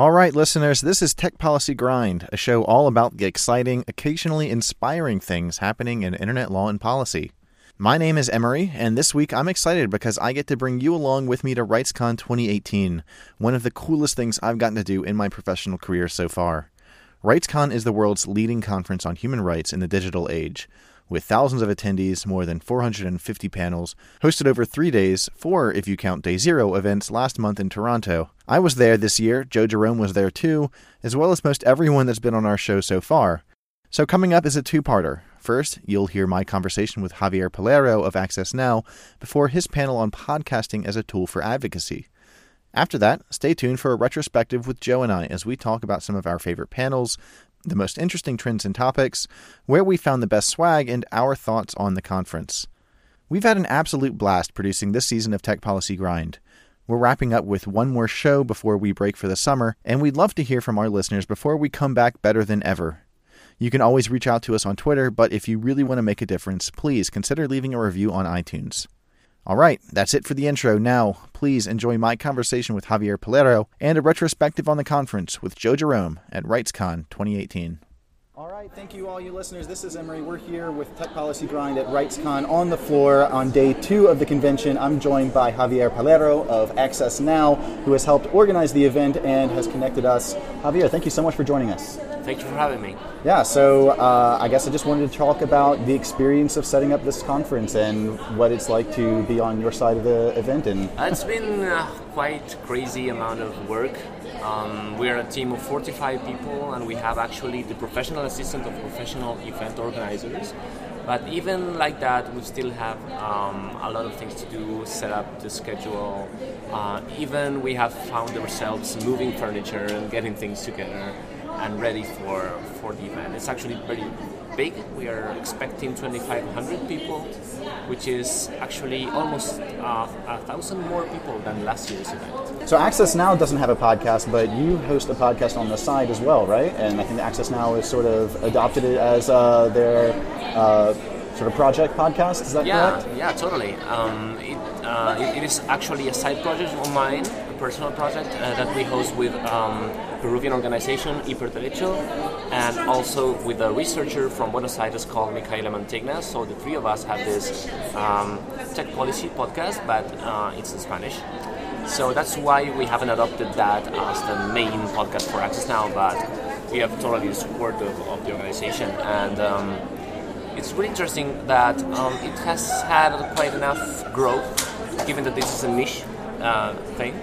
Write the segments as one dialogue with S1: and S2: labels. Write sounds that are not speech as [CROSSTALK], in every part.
S1: All right, listeners, this is Tech Policy Grind, a show all about the exciting, occasionally inspiring things happening in internet law and policy. My name is Emery, and this week I'm excited because I get to bring you along with me to RightsCon 2018, one of the coolest things I've gotten to do in my professional career so far. RightsCon is the world's leading conference on human rights in the digital age with thousands of attendees, more than 450 panels, hosted over three days, four if you count Day Zero events last month in Toronto. I was there this year, Joe Jerome was there too, as well as most everyone that's been on our show so far. So, coming up is a two parter. First, you'll hear my conversation with Javier Pallero of Access Now before his panel on podcasting as a tool for advocacy. After that, stay tuned for a retrospective with Joe and I as we talk about some of our favorite panels, the most interesting trends and topics, where we found the best swag, and our thoughts on the conference. We've had an absolute blast producing this season of Tech Policy Grind. We're wrapping up with one more show before we break for the summer, and we'd love to hear from our listeners before we come back better than ever. You can always reach out to us on Twitter, but if you really want to make a difference, please consider leaving a review on iTunes. All right, that's it for the intro. Now, please enjoy my conversation with Javier Pallero and a retrospective on the conference with Joe Jerome at RightsCon 2018. All right, thank you, all you listeners. This is Emery. We're here with Tech Policy Grind at RightsCon on the floor on day two of the convention. I'm joined by Javier Pallero of Access Now, who has helped organize the event and has connected us. Javier, thank you so much for joining us.
S2: Thank you for having me.
S1: Yeah, so uh, I guess I just wanted to talk about the experience of setting up this conference and what it's like to be on your side of the event. And
S2: uh, it's been uh, quite crazy amount of work. Um, we are a team of 45 people, and we have actually the professional assistant of professional event organizers. But even like that, we still have um, a lot of things to do, set up the schedule. Uh, even we have found ourselves moving furniture and getting things together and ready for, for the event. It's actually very big. We are expecting 2,500 people, which is actually almost uh, a thousand more people than last year's event.
S1: So Access Now doesn't have a podcast, but you host a podcast on the side as well, right? And I think Access Now has sort of adopted it as uh, their uh, sort of project podcast. Is that
S2: yeah,
S1: correct?
S2: Yeah, totally. Um, it, uh, it, it is actually a side project of mine, a personal project uh, that we host with um, Peruvian organization Hiperderecho, and also with a researcher from Buenos Aires called Micaela Mantegna. So the three of us have this um, tech policy podcast, but uh, it's in Spanish. So that's why we haven't adopted that as the main podcast for Access Now, but we have totally support of, of the organization. And um, it's really interesting that um, it has had quite enough growth, given that this is a niche uh, thing.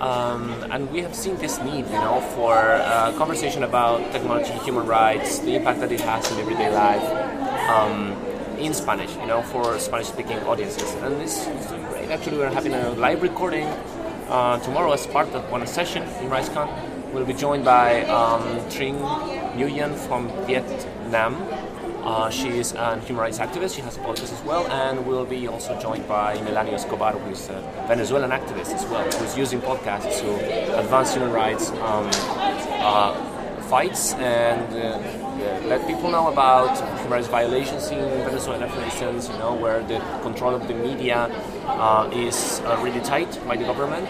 S2: Um, and we have seen this need, you know, for uh, conversation about technology, human rights, the impact that it has in everyday life um, in Spanish, you know, for Spanish-speaking audiences. And this is great. Actually, we're having a live recording uh, tomorrow as part of one session in RightsCon. We'll be joined by um, Trinh Nguyen from Vietnam, uh, she is a human rights activist. She has a podcast as well, and we'll be also joined by Melanio Escobar, who is a Venezuelan activist as well, who's using podcasts to advance human rights um, uh, fights and uh, let people know about human rights violations in Venezuela, for instance. You know where the control of the media uh, is uh, really tight by the government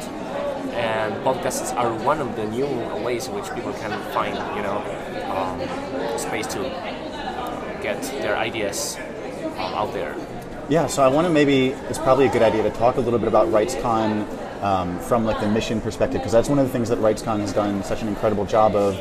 S2: and podcasts are one of the new ways in which people can find, you know, um, space to get their ideas um, out there.
S1: Yeah, so I want to maybe it's probably a good idea to talk a little bit about RightsCon um, from like the mission perspective because that's one of the things that RightsCon has done such an incredible job of,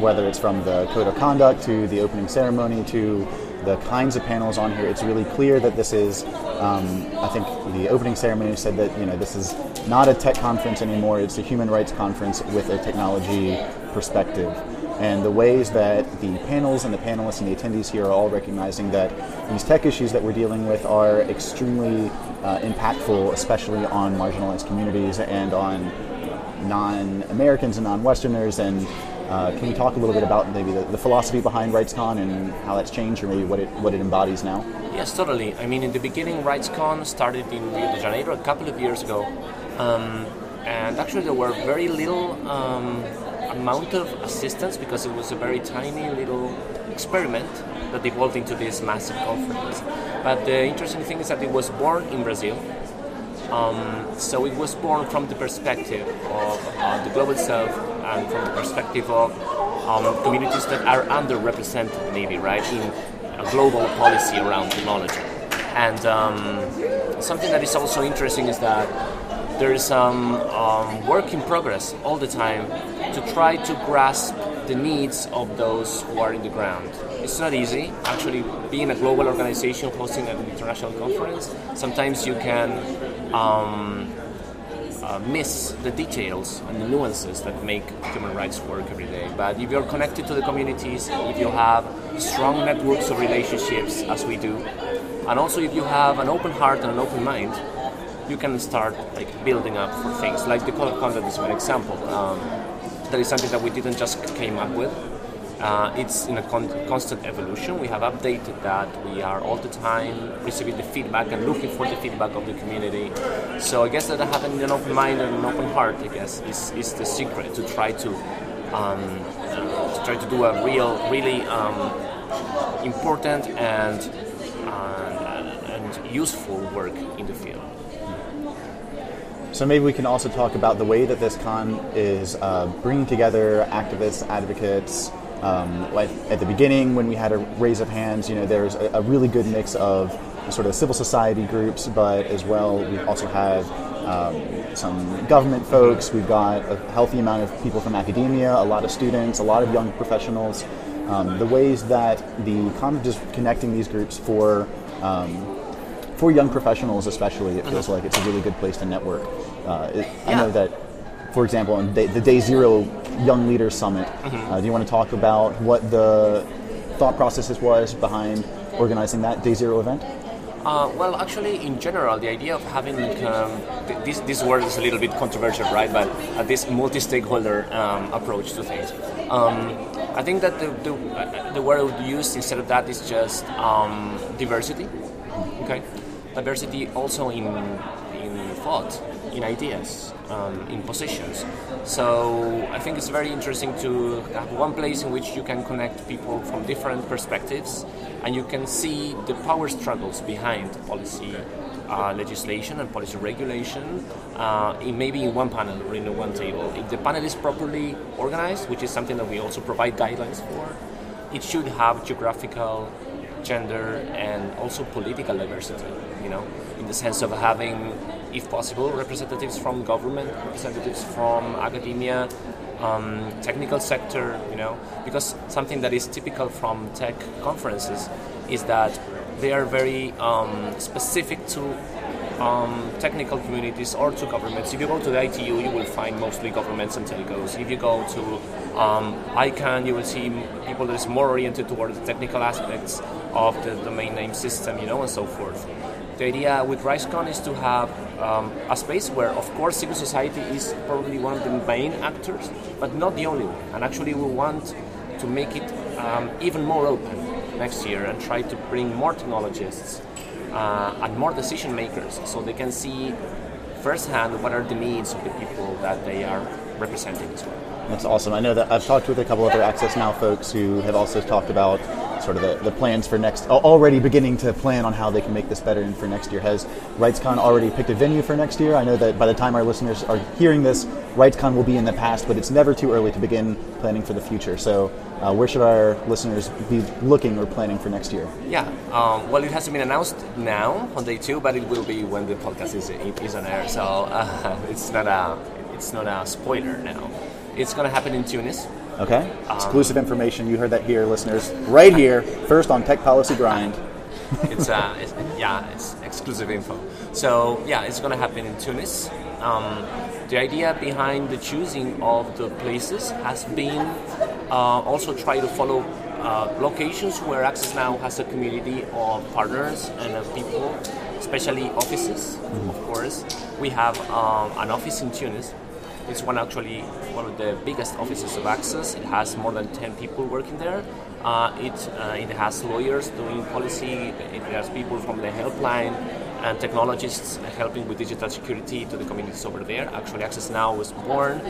S1: whether it's from the code of conduct to the opening ceremony to the kinds of panels on here. It's really clear that this is. Um, I think the opening ceremony said that you know this is not a tech conference anymore. It's a human rights conference with a technology perspective and the ways that the panels and the panelists and the attendees here are all recognizing that these tech issues that we're dealing with are extremely uh, impactful, especially on marginalized communities and on non-Americans and non-Westerners. And uh, can we talk a little bit about maybe the, the, philosophy behind RightsCon and how that's changed, or maybe what it what it embodies now?
S2: Yes, totally. I mean, in the beginning, RightsCon started in Rio de Janeiro a couple of years ago, um, and actually there were very little. Um, amount of assistance because it was a very tiny little experiment that evolved into this massive conference. But the interesting thing is that it was born in Brazil. Um, so it was born from the perspective of uh, the global south and from the perspective of um, communities that are underrepresented, maybe right in a global policy around technology. And um, something that is also interesting is that there is some um, work in progress all the time to try to grasp the needs of those who are in the ground. It's not easy. Actually, being a global organization hosting an international conference, sometimes you can um, uh, miss the details and the nuances that make human rights work every day. But if you're connected to the communities, if you have strong networks of relationships, as we do, and also if you have an open heart and an open mind, you can start like building up for things. Like the code of conduct is one example. Um, that is something that we didn't just came up with. Uh, it's in a con- constant evolution. We have updated that. We are all the time receiving the feedback and looking for the feedback of the community. So I guess that having an open mind and an open heart, I guess, is, is the secret to try to um, to try to do a real, really um, important and uh, and useful work in the field.
S1: So maybe we can also talk about the way that this con is uh, bringing together activists, advocates. Um, like at the beginning, when we had a raise of hands, you know, there's a, a really good mix of sort of civil society groups, but as well, we also have um, some government folks. We've got a healthy amount of people from academia, a lot of students, a lot of young professionals. Um, the ways that the con is connecting these groups for um, for young professionals, especially, it feels like it's a really good place to network. Uh, it, I know that, for example, on day, the Day Zero Young Leaders Summit, uh, do you want to talk about what the thought processes was behind organizing that Day Zero event?
S2: Uh, well, actually, in general, the idea of having um, th- this this word is a little bit controversial, right? But uh, this multi-stakeholder um, approach to things, um, I think that the the, uh, the word I would use instead of that is just um, diversity. Okay, diversity also in in thought, in ideas, um, in positions. So I think it's very interesting to have one place in which you can connect people from different perspectives, and you can see the power struggles behind policy uh, legislation and policy regulation, uh, in maybe in one panel or in one table. If the panel is properly organized, which is something that we also provide guidelines for, it should have geographical gender and also political diversity you know in the sense of having if possible representatives from government representatives from academia um, technical sector you know because something that is typical from tech conferences is that they are very um, specific to um, technical communities or to governments. If you go to the ITU, you will find mostly governments and telcos. If you go to um, ICANN, you will see people that is more oriented towards the technical aspects of the domain name system, you know, and so forth. The idea with RightsCon is to have um, a space where, of course, civil society is probably one of the main actors, but not the only one. And actually, we want to make it um, even more open next year and try to bring more technologists uh, and more decision makers so they can see firsthand what are the needs of the people that they are representing as well.
S1: That's awesome. I know that I've talked with a couple other Access Now folks who have also talked about sort of the, the plans for next, already beginning to plan on how they can make this better and for next year. Has RightsCon already picked a venue for next year? I know that by the time our listeners are hearing this, RightsCon will be in the past, but it's never too early to begin planning for the future. So, uh, where should our listeners be looking or planning for next year?
S2: Yeah, um, well, it hasn't been announced now on day two, but it will be when the podcast is, is on air. So uh, [LAUGHS] it's not a it's not a spoiler now. It's going to happen in Tunis.
S1: Okay. Exclusive information. You heard that here, listeners. Right here, first on Tech Policy Grind.
S2: it's, uh, it's yeah, it's exclusive info. So yeah, it's going to happen in Tunis. Um, the idea behind the choosing of the places has been uh, also try to follow uh, locations where Access Now has a community of partners and of people, especially offices. Of course, we have um, an office in Tunis. It's one actually one of the biggest offices of Access. It has more than 10 people working there. Uh, it, uh, it has lawyers doing policy. It has people from the helpline and technologists helping with digital security to the communities over there. Actually, Access Now was born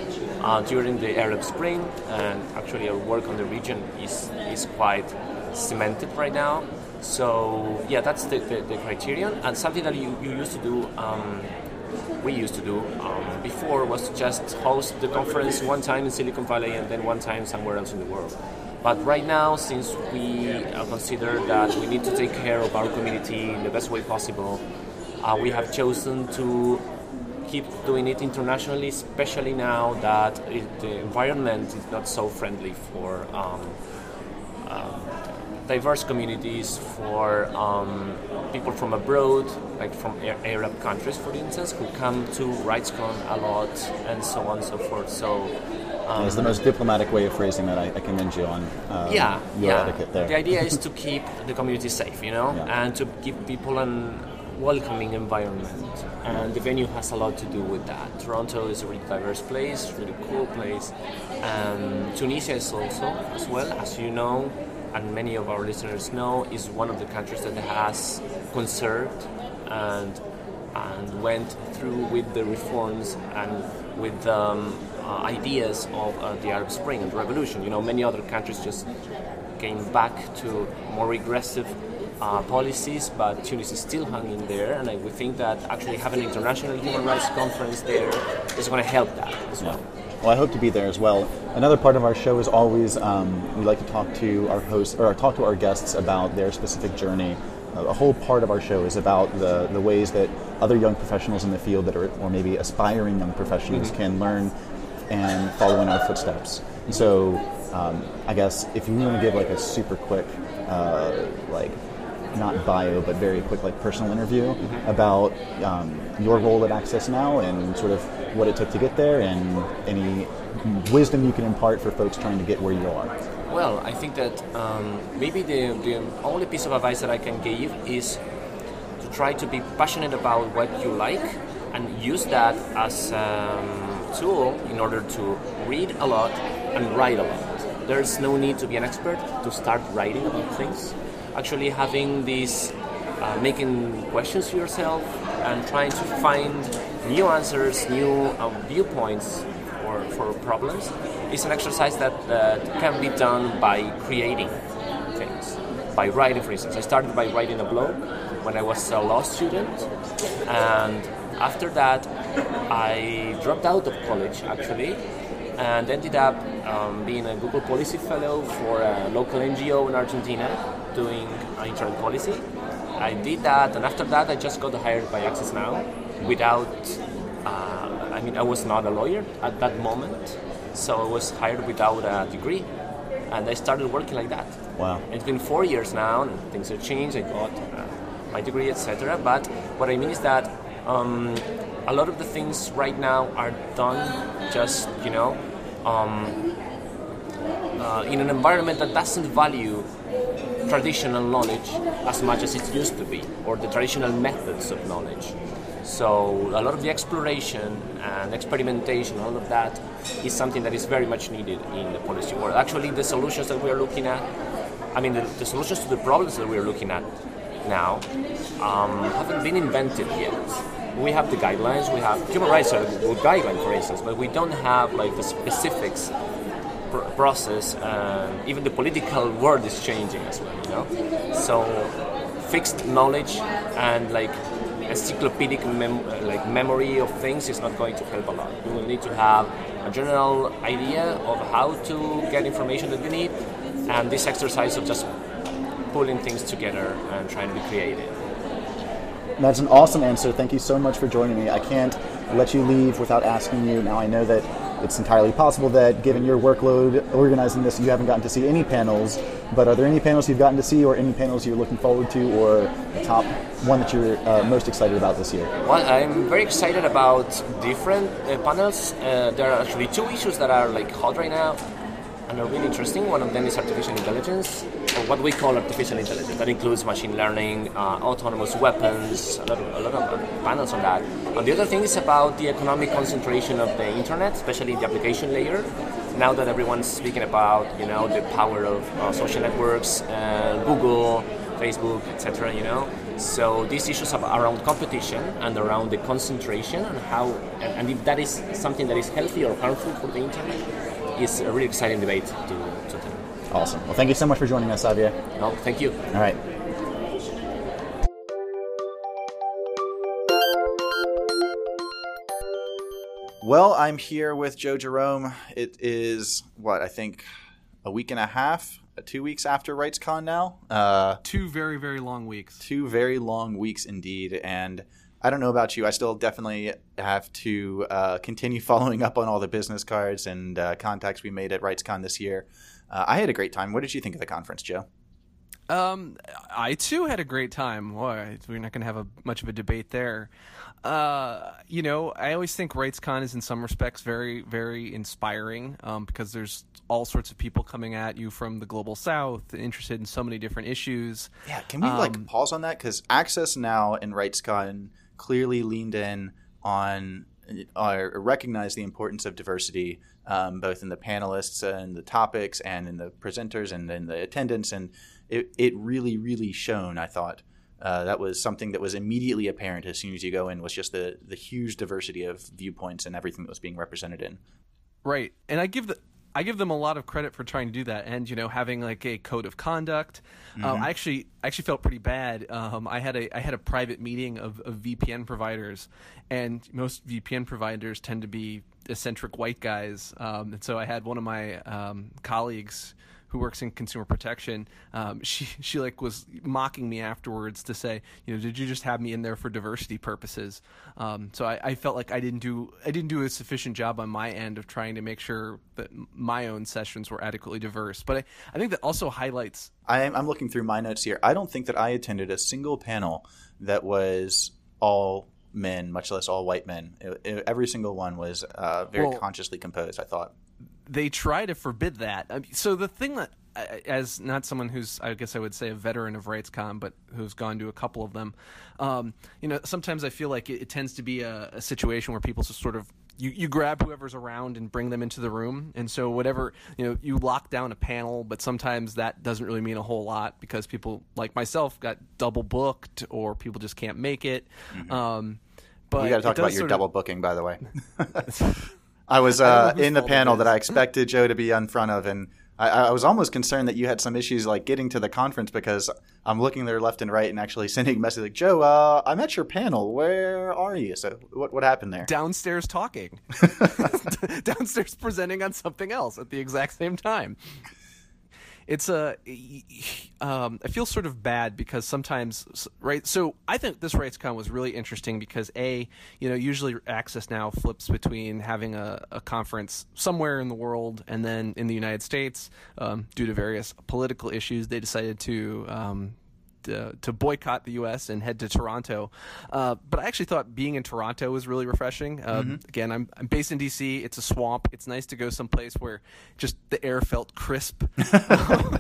S2: uh, during the Arab Spring, and actually our work on the region is, is quite cemented right now. So yeah, that's the, the, the criterion, and something that you, you used to do um, we used to do um, before was to just host the conference one time in Silicon Valley and then one time somewhere else in the world. But right now, since we consider that we need to take care of our community in the best way possible, uh, we have chosen to keep doing it internationally, especially now that it, the environment is not so friendly for um, diverse communities, for um, people from abroad, like from Arab countries, for instance, who come to RightsCon a lot, and so on and so forth. So
S1: um, it's the most diplomatic way of phrasing that I, I commend you on. Um,
S2: yeah,
S1: your
S2: yeah.
S1: etiquette there.
S2: The idea is [LAUGHS] to keep the community safe, you know,
S1: Yeah.
S2: and to give people an welcoming environment. And the venue has a lot to do with that. Toronto is a really diverse place, really cool place. Um, Tunisia is also, as well, as you know, and many of our listeners know, is one of the countries that has conserved and and went through with the reforms and with um, uh, ideas of uh, the Arab Spring and revolution. You know, many other countries just came back to more regressive uh, policies, but Tunis is still hanging there, and I would think that actually having an international human rights conference there is going to help that as well.
S1: Well, I hope to be there as well. Another part of our show is always um, we like to talk to our hosts or talk to our guests about their specific journey. A whole part of our show is about the, the ways that other young professionals in the field that are, or maybe aspiring young professionals,
S2: Mm-hmm.
S1: can learn and follow in our footsteps. So, um, I guess if you want to give like a super quick, uh, like not bio, but very quick like personal interview
S2: Mm-hmm.
S1: about um, your role at Access Now and sort of what it took to get there, and any wisdom you can impart for folks trying to get where you are.
S2: Well, I think that um, maybe the, the only piece of advice that I can give is to try to be passionate about what you like and use that as a um, tool in order to read a lot and write a lot. There's no need to be an expert to start writing about things. Actually, having this, uh, making questions to yourself and trying to find new answers, new uh, viewpoints for, for problems is an exercise that, can be done by creating things. By writing, for instance. I started by writing a blog when I was a law student, and after that, I dropped out of college actually, and ended up um, being a Google Policy Fellow for a local NGO in Argentina doing internal policy. I did that, and after that, I just got hired by Access Now without. Uh, I mean, I was not a lawyer at that moment, so I was hired without a degree, and I started working like that.
S1: Wow.
S2: It's been four years now, and things have changed. I got uh, my degree, etc. But what I mean is that um, a lot of the things right now are done just, you know, um, uh, in an environment that doesn't value traditional knowledge as much as it used to be, or the traditional methods of knowledge. So a lot of the exploration and experimentation, all of that, is something that is very much needed in the policy world. Actually, the solutions that we are looking at, I mean, the, the solutions to the problems that we are looking at now um, haven't been invented yet. We have the guidelines, we have human rights are a good guideline, for instance, but we don't have like the specifics pr- process. And even the political world is changing as well, you know. So fixed knowledge and like encyclopedic mem- like memory of things is not going to help a lot. You will need to have a general idea of how to get information that you need, and this exercise of just pulling things together and trying to be creative.
S1: That's an awesome answer. Thank you so much for joining me. I can't let you leave without asking you. Now, I know that it's entirely possible that, given your workload organizing this, you haven't gotten to see any panels. But are there any panels you've gotten to see, or any panels you're looking forward to, or the top one that you're uh, most excited about this year?
S2: Well, I'm very excited about different uh, panels. Uh, there are actually two issues that are like hot right now and are really interesting. One of them is artificial intelligence, or what we call artificial intelligence. That includes machine learning, uh, autonomous weapons, a lot, of, a lot of panels on that. And the other thing is about the economic concentration of the internet, especially the application layer. Now that everyone's speaking about, you know, the power of uh, social networks, uh, Google, Facebook, etc. You know, so these issues are around competition and around the concentration and how, and, and if that is something that is healthy or harmful for the internet, is a really exciting debate to, to tell.
S1: Awesome. Well, thank you so much for joining us, Xavier.
S2: No, thank you.
S1: All right. Well, I'm here with Joe Jerome. It is what I think a week and a half, uh, two weeks after RightsCon now. Uh,
S3: two very very long weeks.
S1: Two very long weeks indeed, and I don't know about you. I still definitely have to uh, continue [LAUGHS] following up on all the business cards and uh, contacts we made at RightsCon this year. Uh, I had a great time. What did you think of the conference, Joe?
S3: Um, I too had a great time. We're not going to have a, much of a debate there. Uh, you know, I always think RightsCon is in some respects very, very inspiring um, because there's all sorts of people coming at you from the global south, interested in so many different issues.
S1: Yeah, can we um, like pause on that because Access Now and RightsCon clearly leaned in on or recognized the importance of diversity, um, both in the panelists and the topics, and in the presenters and in the attendance, and it it really, really shone. I thought. Uh, that was something that was immediately apparent as soon as you go in was just the the huge diversity of viewpoints and everything that was being represented in.
S3: Right, and I give the I give them a lot of credit for trying to do that, and you know, having like a code of conduct. Uh, mm-hmm. I actually I actually felt pretty bad. Um, I had a I had a private meeting of, of VPN providers, and most VPN providers tend to be eccentric white guys. Um, and so I had one of my um, colleagues who works in consumer protection, um, [LAUGHS] she she like was mocking me afterwards to say, you know, did you just have me in there for diversity purposes? Um, so I, I, felt like I didn't do I didn't do a sufficient job on my end of trying to make sure that my own sessions were adequately diverse. But I, I think that also highlights.
S1: I'm, I'm looking through my notes here. I don't think that I attended a single panel that was all men, much less all white men. It, it, every single one was uh, very well, consciously composed. I thought
S3: they try to forbid that. so the thing that, as not someone who's, I guess I would say a veteran of RightsCon, but who's gone to a couple of them, um, you know, sometimes I feel like it, it tends to be a, a, situation where people just sort of you, you grab whoever's around and bring them into the room, and so whatever you know, you lock down a panel, but sometimes that doesn't really mean a whole lot because people like myself got double booked or people just can't make it. Mm-hmm. Um,
S1: but we got to talk about your double of, booking, by the way. [LAUGHS] [LAUGHS] I was uh, in the panel that I expected Joe to be in front of, and I, I, was almost concerned that you had some issues like getting to the conference because I'm looking there left and right and actually [LAUGHS] sending messages like, Joe, uh, I'm at your panel. Where are you? So what what happened there?
S3: Downstairs talking, [LAUGHS] [LAUGHS] downstairs presenting on something else at the exact same time it's a [SIGHS] um, I feel sort of bad because sometimes right. So I think this rights RightsCon was really interesting because a you know usually Access now flips between having a, a conference somewhere in the world and then in the United States um, due to various political issues they decided to um, to, to, boycott the U.S. and head to Toronto. Uh, but I actually thought being in Toronto was really refreshing. Uh, mm-hmm. Again, I'm, I'm based in D.C. It's a swamp. It's nice to go someplace where just the air felt crisp. [LAUGHS]
S1: yeah,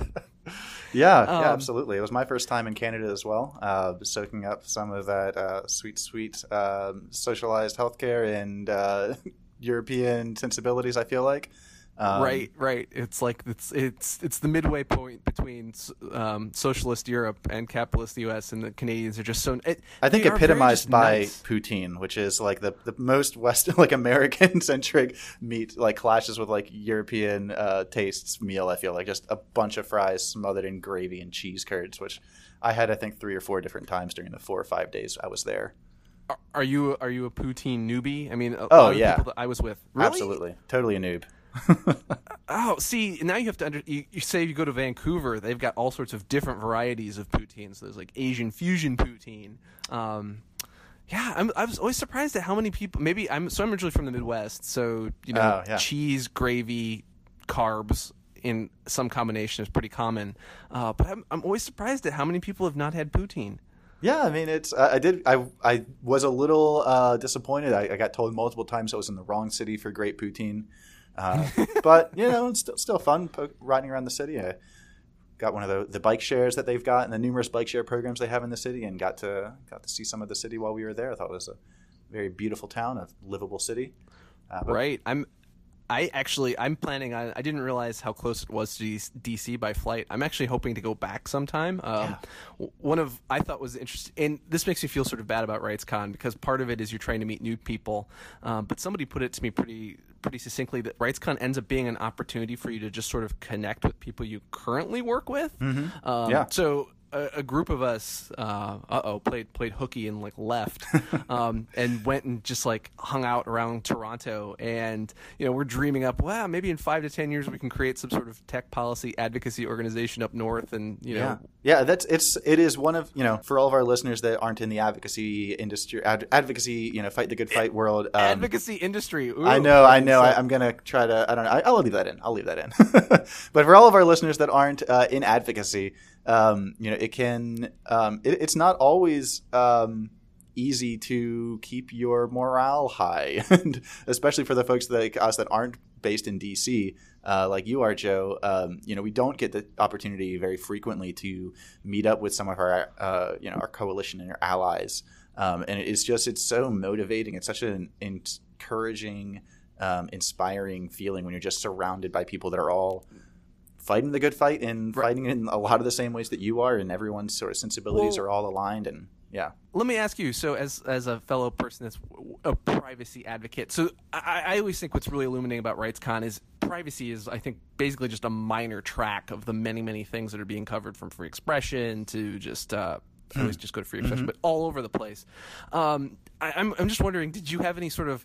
S1: um, yeah, absolutely. It was my first time in Canada as well, uh, soaking up some of that uh, sweet, sweet um, socialized healthcare and uh, [LAUGHS] European sensibilities. I feel like.
S3: Um, right, right. It's like it's it's it's the midway point between um, socialist Europe and capitalist U.S. and the Canadians are just so. It,
S1: I think epitomized by nice. poutine, which is like the the most West [LAUGHS] like American [LAUGHS] centric meat, like clashes with like European uh, tastes meal. I feel like just a bunch of fries smothered in gravy and cheese curds, which I had I think three or four different times during the four or five days I was there.
S3: Are you are you a poutine newbie? I mean,
S1: oh yeah,
S3: people that I was with, really?
S1: absolutely, totally a noob. [LAUGHS]
S3: oh, see, now you have to under. You, you, say you go to Vancouver, they've got all sorts of different varieties of poutines. There's like Asian fusion poutine. Um, yeah, I'm, I was always surprised at how many people. Maybe I'm so I'm originally from the Midwest, so you know, oh, yeah. cheese, gravy, carbs in some combination is pretty common. Uh, but I'm I'm always surprised at how many people have not had poutine.
S1: Yeah, I mean, it's. I, I did. I I was a little uh, disappointed. I, I, got told multiple times I was in the wrong city for great poutine. Uh, [LAUGHS] but you know, it's still, still fun riding around the city. I got one of the, the bike shares that they've got and the numerous bike share programs they have in the city, and got to got to see some of the city while we were there. I thought it was a very beautiful town, a livable city.
S3: Uh, right. I'm I actually I'm planning on. I didn't realize how close it was to DC by flight. I'm actually hoping to go back sometime. Um, yeah. One of I thought was interesting, and this makes me feel sort of bad about RightsCon because part of it is you're trying to meet new people. Um, but somebody put it to me pretty pretty succinctly that RightsCon ends up being an opportunity for you to just sort of connect with people you currently work with.
S1: Mm-hmm. Um, yeah.
S3: So a, a group of us, uh oh, played played hooky and like left, [LAUGHS] um, and went and just like hung out around Toronto, and you know we're dreaming up, wow, maybe in five to ten years we can create some sort of tech policy advocacy organization up north, and you know,
S1: yeah, yeah, that's it's it is one of you know for all of our listeners that aren't in the advocacy industry, ad, advocacy, you know, fight the good fight world, um,
S3: advocacy industry. Ooh,
S1: I know, I know. I, am gonna try to. I don't know. I, will leave that in. I'll leave that in. [LAUGHS] but for all of our listeners that aren't uh, in advocacy, um, you know, it can. Um, it, it's not always um, easy to keep your morale high, [LAUGHS] and especially for the folks like us that aren't based in DC, uh, like you are, Joe. Um, you know, we don't get the opportunity very frequently to meet up with some of our, uh, you know, our coalition and our allies. Um, and it's just it's so motivating. It's such an encouraging, um, inspiring feeling when you're just surrounded by people that are all fighting the good fight and right. fighting in a lot of the same ways that you are, and everyone's sort of sensibilities well, are all aligned. And yeah.
S3: Let me ask you. So, as as a fellow person that's a privacy advocate, so I, I always think what's really illuminating about RightsCon is privacy is, I think, basically just a minor track of the many many things that are being covered from free expression to just. Uh, I always just go to free expression, mm-hmm. but all over the place. Um, I, am I'm, I'm just wondering, did you have any sort of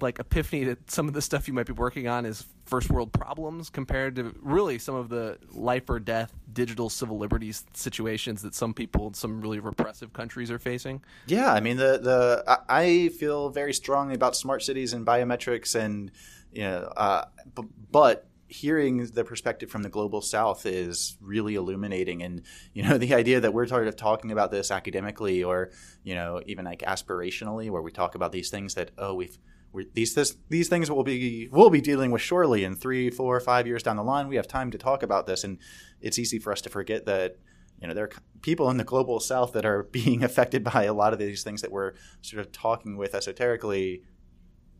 S3: like epiphany that some of the stuff you might be working on is first world problems compared to really some of the life or death digital civil liberties situations that some people in some really repressive countries are facing?
S1: Yeah, I mean the the I feel very strongly about smart cities and biometrics and you know, uh, b- but hearing the perspective from the global south is really illuminating and you know [LAUGHS] the idea that we're sort of talking about this academically or you know even like aspirationally where we talk about these things that oh we've these this, these things will be we'll be dealing with surely in three, four, five years down the line. We have time to talk about this, and it's easy for us to forget that you know there are people in the global south that are [LAUGHS] being affected by a lot of these things that we're sort of talking with esoterically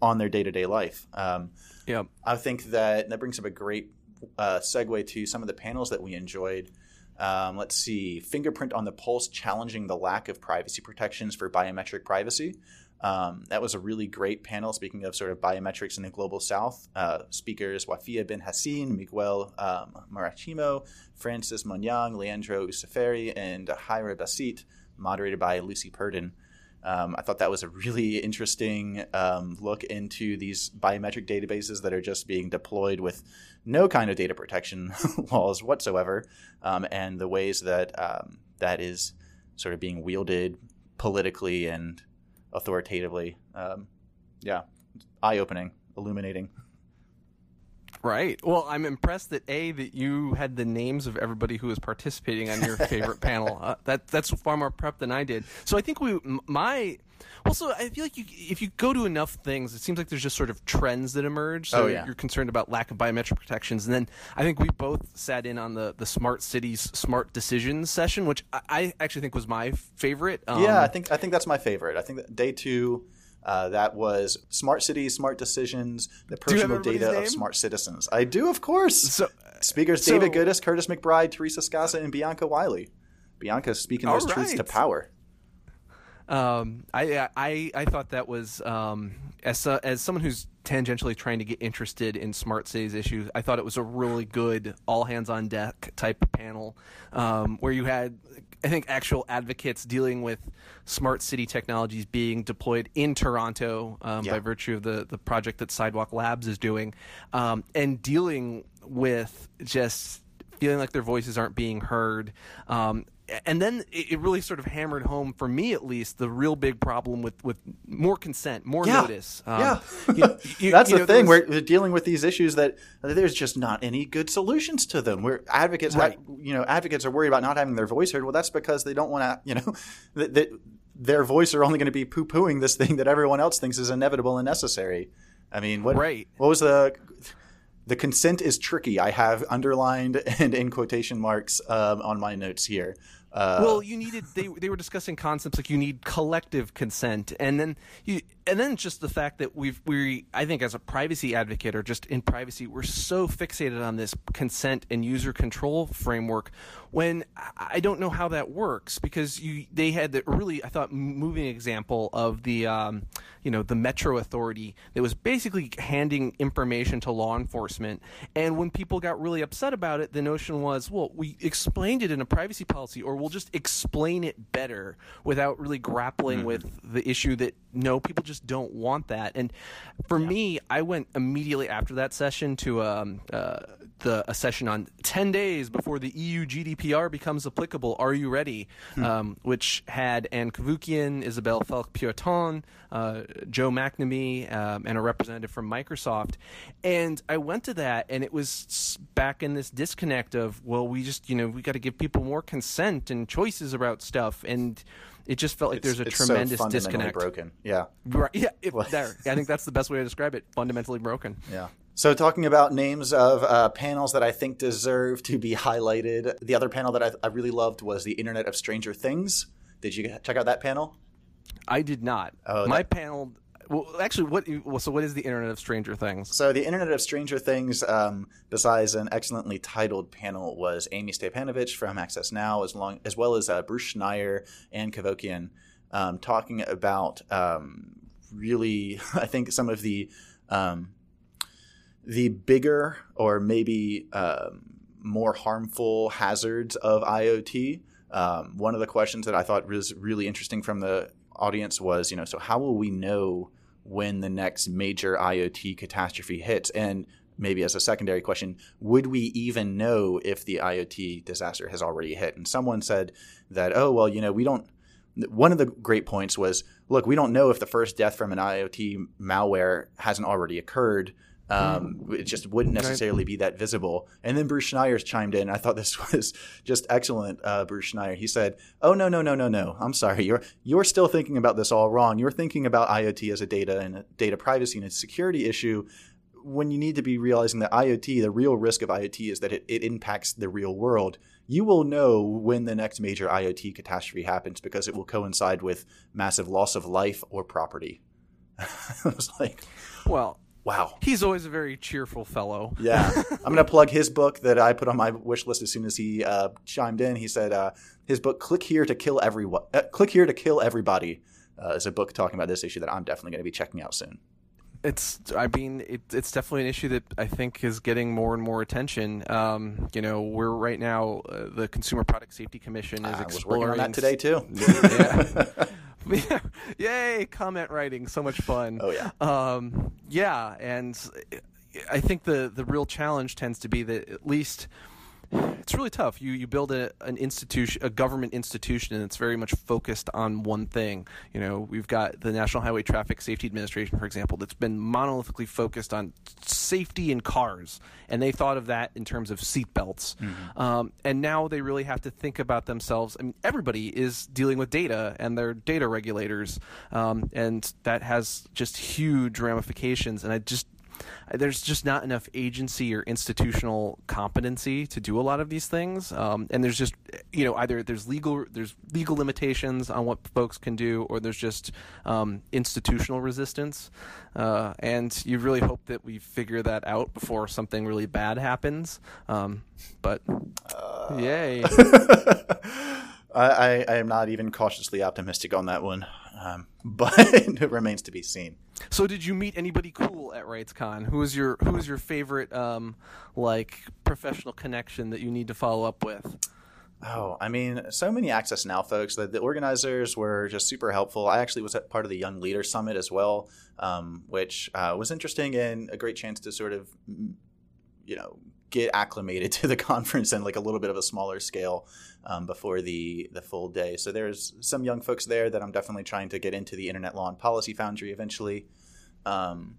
S1: on their day to day life. Um,
S3: yeah,
S1: I think that that brings up a great uh, segue to some of the panels that we enjoyed. Um, let's see, fingerprint on the pulse challenging the lack of privacy protections for biometric privacy. Um, that was a really great panel. Speaking of sort of biometrics in the global south, uh, speakers Wafa Ben-Hassine, Miguel um, Morachimo, Francis Monyango, Leandro Ucciferri, and Haira Basit, moderated by Lucy Purdon. Um, I thought that was a really interesting um, look into these biometric databases that are just being deployed with no kind of data protection [LAUGHS] laws whatsoever, um, and the ways that um, that is sort of being wielded politically and authoritatively. Um, yeah, eye opening, illuminating.
S3: Right. Well, I'm impressed that a that you had the names of everybody who was participating on your favorite [LAUGHS] panel. Uh, that that's far more prep than I did. So I think we my also I feel like you if you go to enough things, it seems like there's just sort of trends that emerge. So
S1: oh, yeah.
S3: you're concerned about lack of biometric protections, and then I think we both sat in on the the smart cities smart decisions session, which I, I actually think was my favorite.
S1: Um, yeah, I think I think that's my favorite. I think that day two uh, that was smart cities, smart decisions, the personal data name? of smart citizens. I do, of course. So, Speakers so, David Goodis, Curtis McBride, Teresa Scassa, and Bianca Wylie. Bianca speaking those right. truths to power.
S3: Um, I, I I thought that was um, as uh, as someone who's tangentially trying to get interested in smart cities issues. I thought it was a really good all hands on deck type panel um, where you had I think actual advocates dealing with smart city technologies being deployed in Toronto um, yeah. by virtue of the the project that Sidewalk Labs is doing, um, and dealing with just feeling like their voices aren't being heard. Um, and then it really sort of hammered home for me at least the real big problem with, with more consent, more
S1: yeah.
S3: notice.
S1: Um, yeah, you, you, [LAUGHS] that's you the know, thing. Was, we're dealing with these issues that there's just not any good solutions to them. Where advocates, right. have, you know, advocates are worried about not having their voice heard. Well, that's because they don't want to, you know, [LAUGHS] their voice are only going to be poo pooing this thing that everyone else thinks is inevitable and necessary. I mean, what
S3: right.
S1: what was the the consent is tricky. I have underlined [LAUGHS] and in quotation marks um, on my notes here.
S3: Uh, well, you needed they they were discussing concepts like you need collective consent, and then you and then just the fact that we've we I think as a privacy advocate or just in privacy we're so fixated on this consent and user control framework when I don't know how that works because you they had the really I thought moving example of the um, you know the Metro Authority that was basically handing information to law enforcement, and when people got really upset about it, the notion was well we explained it in a privacy policy or we'll just explain it better without really grappling
S1: Mm-hmm.
S3: with the issue that no, people just don't want that. And for me, I went immediately after that session to um, uh, the a session on ten days before the EU GDPR becomes applicable. Are you ready?
S1: Hmm.
S3: Um, which had Ann Cavoukian, Isabelle Falque-Pierrotin, uh, Joe McNamee, um, and a representative from Microsoft. And I went to that, and it was back in this disconnect of, well, we just, you know, we got to give people more consent and choices about stuff. And it just felt like there's a
S1: It's so
S3: tremendous
S1: fundamentally
S3: disconnect.
S1: broken. Yeah.
S3: Right, yeah, it, [LAUGHS] there. I think that's the best way to describe it. Fundamentally broken. [LAUGHS]
S1: Yeah. So, talking about names of uh, panels that I think deserve to be highlighted, the other panel that I, I really loved was the Internet of Stranger Things. Did you check out that panel?
S3: I did not.
S1: Oh,
S3: My
S1: that-
S3: panel. Well, actually, what? well, So, what is the Internet of Stranger Things?
S1: So, the Internet of Stranger Things, um, besides an excellently titled panel, was Amie Stepanovich from Access Now, as, long, as well as uh, Bruce Schneier and Cavoukian, um, talking about um, really, [LAUGHS] I think, some of the um, the bigger or maybe um, more harmful hazards of IoT. Um, one of the questions that I thought was really interesting from the audience was, you know, so how will we know when the next major IoT catastrophe hits? And maybe as a secondary question, would we even know if the IoT disaster has already hit? And someone said that, oh, well, you know, we don't. One of the great points was, look, we don't know if the first death from an IoT malware hasn't already occurred. Um, It just wouldn't necessarily be that visible. And then Bruce Schneier's chimed in. I thought this [LAUGHS] was just excellent. Uh, Bruce Schneier. He said, "Oh no, no, no, no, no. I'm sorry. You're you're still thinking about this all wrong. You're thinking about IoT as a data and a data privacy and a security issue." When you need to be realizing that IoT, the real risk of IoT is that it, it impacts the real world. You will know when the next major IoT catastrophe happens because it will coincide with massive loss of life or property. [LAUGHS] I was like,
S3: Well,
S1: wow.
S3: he's always a very cheerful fellow.
S1: Yeah, I'm gonna plug his book that I put on my wish list as soon as he uh, chimed in. He said uh, his book "Click Here to Kill Everyone." Uh, "Click Here to Kill Everybody" uh, is a book talking about this issue that I'm definitely going to be checking out soon.
S3: It's, I mean, it, it's definitely an issue that I think is getting more and more attention. Um, you know, we're right now uh, the Consumer Product Safety Commission is
S1: I was
S3: exploring
S1: working on that today too.
S3: yeah. [LAUGHS] [LAUGHS] [LAUGHS] Yay, comment writing, so much fun.
S1: Oh, yeah.
S3: Um, yeah, and I think the the real challenge tends to be that at least it's really tough. You you build a, an institution, a government institution, and it's very much focused on one thing. You know, we've got the National Highway Traffic Safety Administration, for example, that's been monolithically focused on safety in cars, and they thought of that in terms of seatbelts. Um, and now they really have to think about themselves. I mean, everybody is dealing with data, and they're data regulators, um, and that has just huge ramifications. And I just there's just not enough agency or institutional competency to do a lot of these things. Um, and there's just you know either there's legal there's legal limitations on what folks can do or there's just um, institutional resistance. Uh, and you really hope that we figure that out before something really bad happens. Um, but yay [LAUGHS]
S1: I, I, I am not even cautiously optimistic on that one, um, [LAUGHS] but it remains to be seen.
S3: so did you meet anybody cool at RightsCon Who is your who was your favorite um, like professional connection that you need to follow up with
S1: Oh, I mean, so many Access Now folks. The, the organizers were just super helpful. I actually was at part of the Young Leader Summit as well, um, which uh, was interesting and a great chance to sort of, you know, get acclimated [LAUGHS] to the conference and like a little bit of a smaller scale um, before the the full day. So there's some young folks there that I'm definitely trying to get into the Internet Law and Policy Foundry eventually. Um,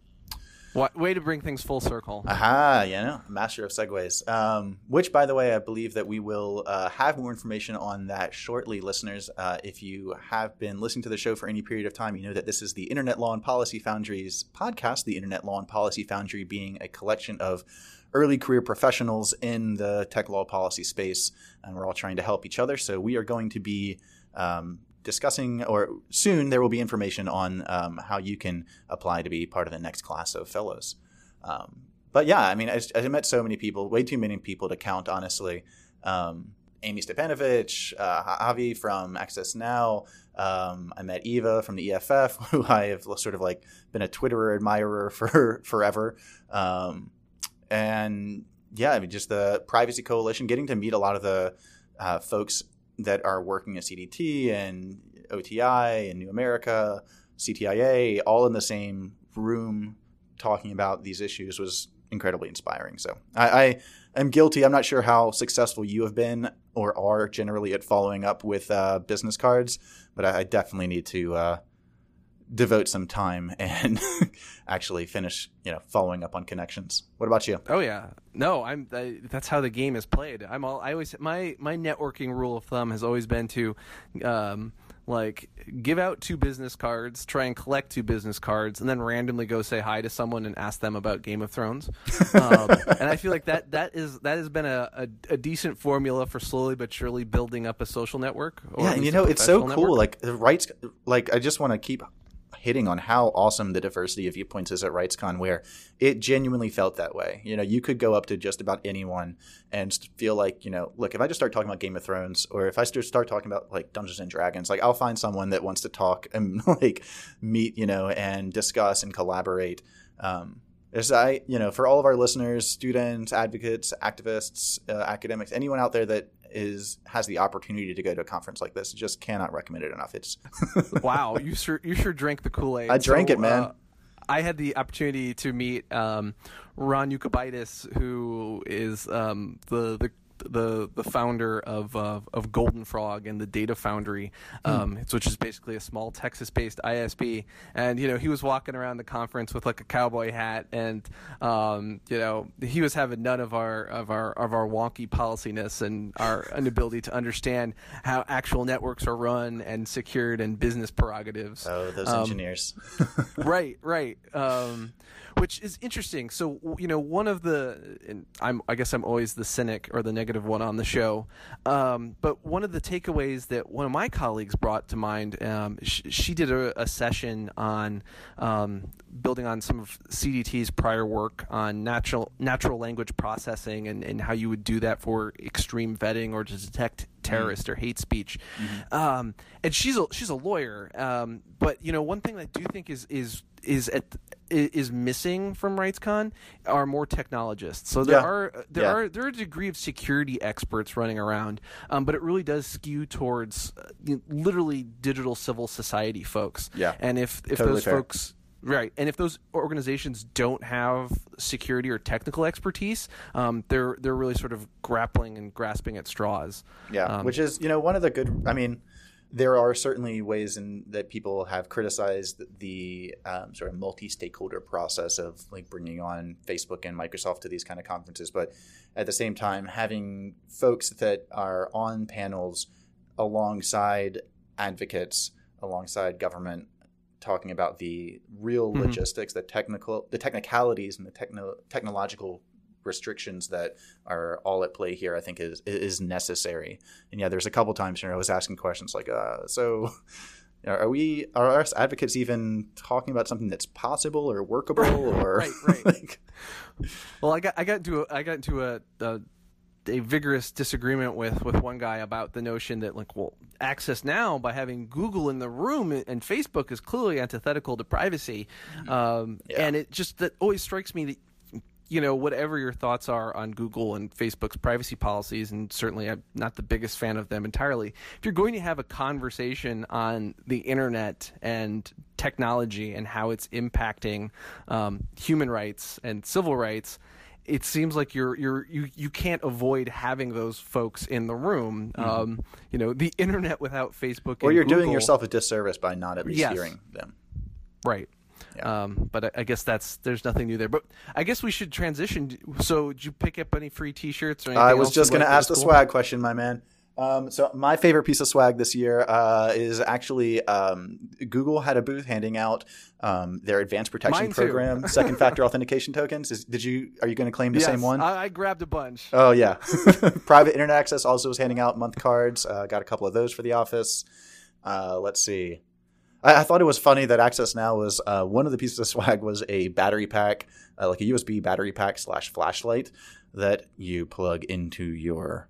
S3: Wa- way to bring things full circle.
S1: Aha, you know, master of segues. Um, which, by the way, I believe that we will uh, have more information on that shortly, listeners. Uh, if you have been listening to the show for any period of time, you know that this is the Internet Law and Policy Foundry's podcast, the Internet Law and Policy Foundry being a collection of early career professionals in the tech law policy space, and we're all trying to help each other. So we are going to be um, discussing, or soon there will be information on um, how you can apply to be part of the next class of fellows. Um, but yeah, I mean, I, I met so many people, way too many people to count, honestly. Um, Amie Stepanovich, uh, Javi from Access Now. Um, I met Eva from the EFF, [LAUGHS] who I have sort of like been a Twitter admirer for [LAUGHS] forever. Um, and yeah, I mean, just the Privacy Coalition, getting to meet a lot of the uh, folks that are working at CDT and OTI and New America, CTIA, all in the same room talking about these issues was incredibly inspiring. So I, I am guilty. I'm not sure how successful you have been or are generally at following up with uh, business cards, but I, I definitely need to uh, devote some time and [LAUGHS] actually finish, you know, following up on connections. What about you?
S3: Oh yeah, no, I'm. I, that's how the game is played. I'm all. I always my my networking rule of thumb has always been to. Um, like give out two business cards, try and collect two business cards, and then randomly go say hi to someone and ask them about Game of Thrones. [LAUGHS] um, and I feel like that that is that has been a, a, a, decent formula for slowly but surely building up a social network.
S1: yeah, and you know it's so cool.
S3: Network.
S1: Like the rights, like I just want to keep hitting on how awesome the diversity of viewpoints is at RightsCon, where it genuinely felt that way. You know, you could go up to just about anyone and feel like, you know, look, if I just start talking about Game of Thrones, or if I start talking about like Dungeons and Dragons, like I'll find someone that wants to talk and [LAUGHS] like meet, you know, and discuss and collaborate. Um, as I, you know, for all of our listeners, students, advocates, activists, uh, academics, anyone out there that is has the opportunity to go to a conference like this. Just cannot recommend it enough. It's [LAUGHS]
S3: wow, you sure you sure drank the Kool Aid.
S1: I drank so, it, man. Uh,
S3: I had the opportunity to meet um, Ron Yokubaitis, who is um, the the the the founder of uh, of Golden Frog and the Data Foundry, hmm. um, hmm. which is basically a small Texas-based ISP. And you know, he was walking around the conference with like a cowboy hat, and um, you know, he was having none of our of our of our wonky policiness and our [LAUGHS] inability to understand how actual networks are run and secured and business prerogatives.
S1: Oh, those um, engineers. [LAUGHS]
S3: right, right. Which is interesting. So you know, one of the I'm I guess I'm always the cynic or the negative one on the show, um, but one of the takeaways that one of my colleagues brought to mind, um, sh- she did a, a session on um, building on some of CDT's prior work on natural natural language processing and, and how you would do that for extreme vetting or to detect terrorist mm-hmm. or hate speech. Mm-hmm. Um, and she's a she's a lawyer, um, but you know one thing I do think is is is at is missing from RightsCon are more technologists. So there yeah. are there yeah. are there are a degree of security experts running around, um, but it really does skew towards uh, literally digital civil society folks.
S1: Yeah,
S3: and if if totally those fair. folks Right, and if those organizations don't have security or technical expertise, um, they're they're really sort of grappling and grasping at straws.
S1: Yeah, um, which is you know one of the good. I mean, there are certainly ways in that people have criticized the um, sort of multi-stakeholder process of like bringing on Facebook and Microsoft to these kind of conferences, but at the same time, having folks that are on panels alongside advocates, alongside government talking about the real mm-hmm. logistics, the technical, the technicalities, and the techno, technological restrictions that are all at play here. I think is is necessary. And yeah, there's a couple times here I was asking questions like, uh, so. [LAUGHS] Are we are us advocates even talking about something that's possible or workable [LAUGHS] or
S3: right right? [LAUGHS] like... well, I got I got into a, I got into a, a a vigorous disagreement with with one guy about the notion that like well access now by having Google in the room and Facebook is clearly antithetical to privacy mm-hmm. um, yeah. and it just that always strikes me that you know whatever your thoughts are on Google and Facebook's privacy policies and certainly I'm not the biggest fan of them entirely if you're going to have a conversation on the internet and technology and how it's impacting um, human rights and civil rights it seems like you're you're you you can't avoid having those folks in the room. Mm-hmm. Um, you know, the internet without Facebook
S1: or you're
S3: Google,
S1: doing yourself a disservice by not at least yes. hearing them.
S3: Right. Yeah. Um, but I, I, guess that's there's nothing new there. But I guess we should transition. So, did you pick up any free T-shirts or anything?
S1: I was just going to ask the swag question, my man. Um, so my favorite piece of swag this year uh, is actually um, Google had a booth handing out um, their advanced protection program, [LAUGHS] second factor authentication tokens. Is, did you are you going to claim the
S3: yes,
S1: same one?
S3: I, I, grabbed a bunch.
S1: Oh yeah, [LAUGHS] private internet access also was handing out month cards. Uh, got a couple of those for the office. Uh, let's see. I, I, thought it was funny that Access Now was uh, one of the pieces of swag was a battery pack, uh, like a USB battery pack slash flashlight that you plug into your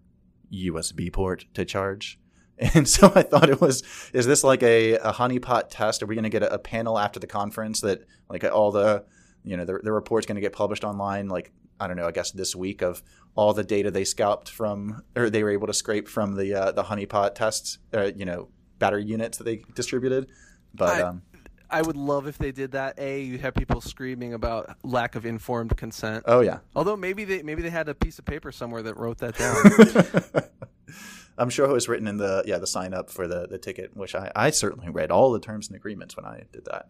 S1: USB port to charge. [LAUGHS] And so I thought it was, is this like a, a honeypot test? Are we going to get a, a, panel after the conference that like all the, you know, the, the report's going to get published online, like I don't know, I guess this week of all the data they scalped from, or they were able to scrape from the uh, the honeypot tests, uh, you know, battery units that they distributed. But
S3: I,
S1: um,
S3: I would love if they did that. A, you have people screaming about lack of informed consent.
S1: oh yeah,
S3: Although maybe they maybe they had a piece of paper somewhere that wrote that down. [LAUGHS]
S1: I'm sure it was written in the yeah the sign up for the the ticket, which I I certainly read all the terms and agreements when I did that.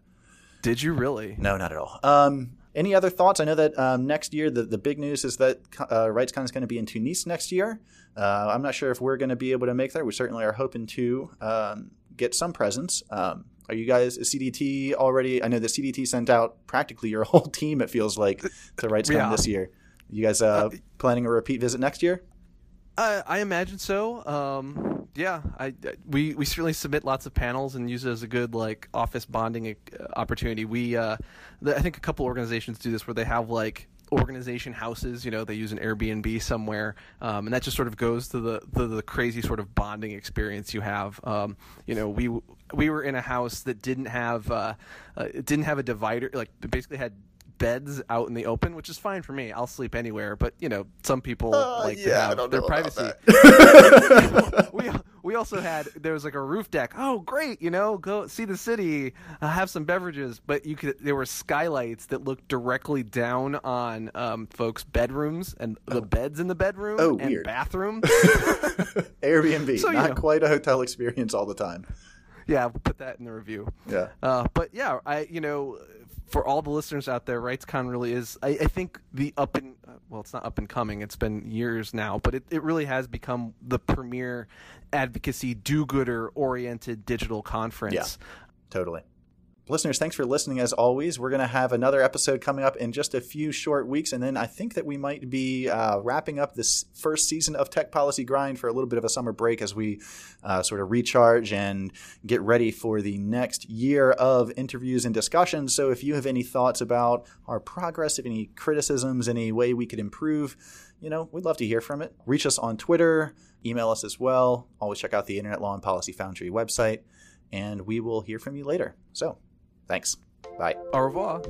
S3: did you really?
S1: No, not at all. Um, any other thoughts? I know that um, next year the, the big news is that uh, RightsCon is going to be in Tunis next year. Uh, I'm not sure if we're going to be able to make that. We certainly are hoping to um, get some presence. Um, are you guys is CDT already? I know the CDT sent out practically your [LAUGHS] whole team. It feels like to RightsCon
S3: Yeah.
S1: this year. You guys uh, planning a repeat visit next year?
S3: I, I imagine so. Um, yeah, I, I- we we certainly submit lots of panels and use it as a good like office bonding uh, opportunity. We uh, the, I think a couple organizations do this where they have like organization houses. You know, they use an Airbnb somewhere, um, and that just sort of goes to the, the the crazy sort of bonding experience you have. Um, you know, we we were in a house that didn't have uh, uh, didn't have a divider. Like basically had beds out in the open, which is fine for me. I'll sleep anywhere, but you know, some people like to
S1: Uh, yeah, I
S3: have their privacy. [LAUGHS] we we also had there was like a roof deck. Oh, great! You know, go see the city, uh, have some beverages. But you could there were skylights that looked directly down on um, folks' bedrooms and the beds in the bedroom
S1: Oh,
S3: and
S1: weird.
S3: bathroom. [LAUGHS] [LAUGHS]
S1: Airbnb,
S3: So,
S1: not
S3: know.
S1: quite a hotel experience all the time.
S3: Yeah, we'll put that in the review.
S1: Yeah.
S3: Uh, but yeah, I you know, for all the listeners out there, RightsCon really is. I, I think the up and uh, well, it's not up and coming. It's been years now, but it, it really has become the premier advocacy do-gooder oriented digital conference.
S1: Yeah. Totally. Listeners, thanks for listening as always. We're going to have another episode coming up in just a few short weeks. And then I think that we might be uh, wrapping up this first season of Tech Policy Grind for a little bit of a summer break as we uh, sort of recharge and get ready for the next year of interviews and discussions. So if you have any thoughts about our progress, if any criticisms, any way we could improve, you know, we'd love to hear from it. Reach us on Twitter, email us as well. Always check out the Internet Law and Policy Foundry website and we will hear from you later. So, thanks. Bye.
S3: Au revoir.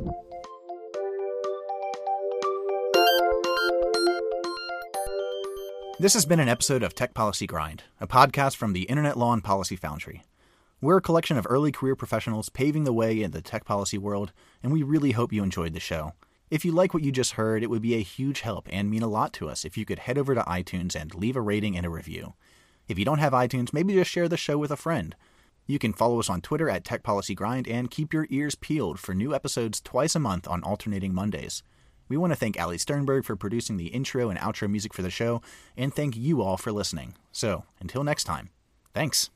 S1: This has been an episode of Tech Policy Grind, a podcast from the Internet Law and Policy Foundry. We're a collection of early career professionals paving the way in the tech policy world, and we really hope you enjoyed the show. If you like what you just heard, it would be a huge help and mean a lot to us if you could head over to iTunes and leave a rating and a review. If you don't have iTunes, maybe just share the show with a friend. You can follow us on Twitter at Tech Policy Grind and keep your ears peeled for new episodes twice a month on alternating Mondays. We want to thank Ali Sternberg for producing the intro and outro music for the show, and thank you all for listening. So, until next time, thanks.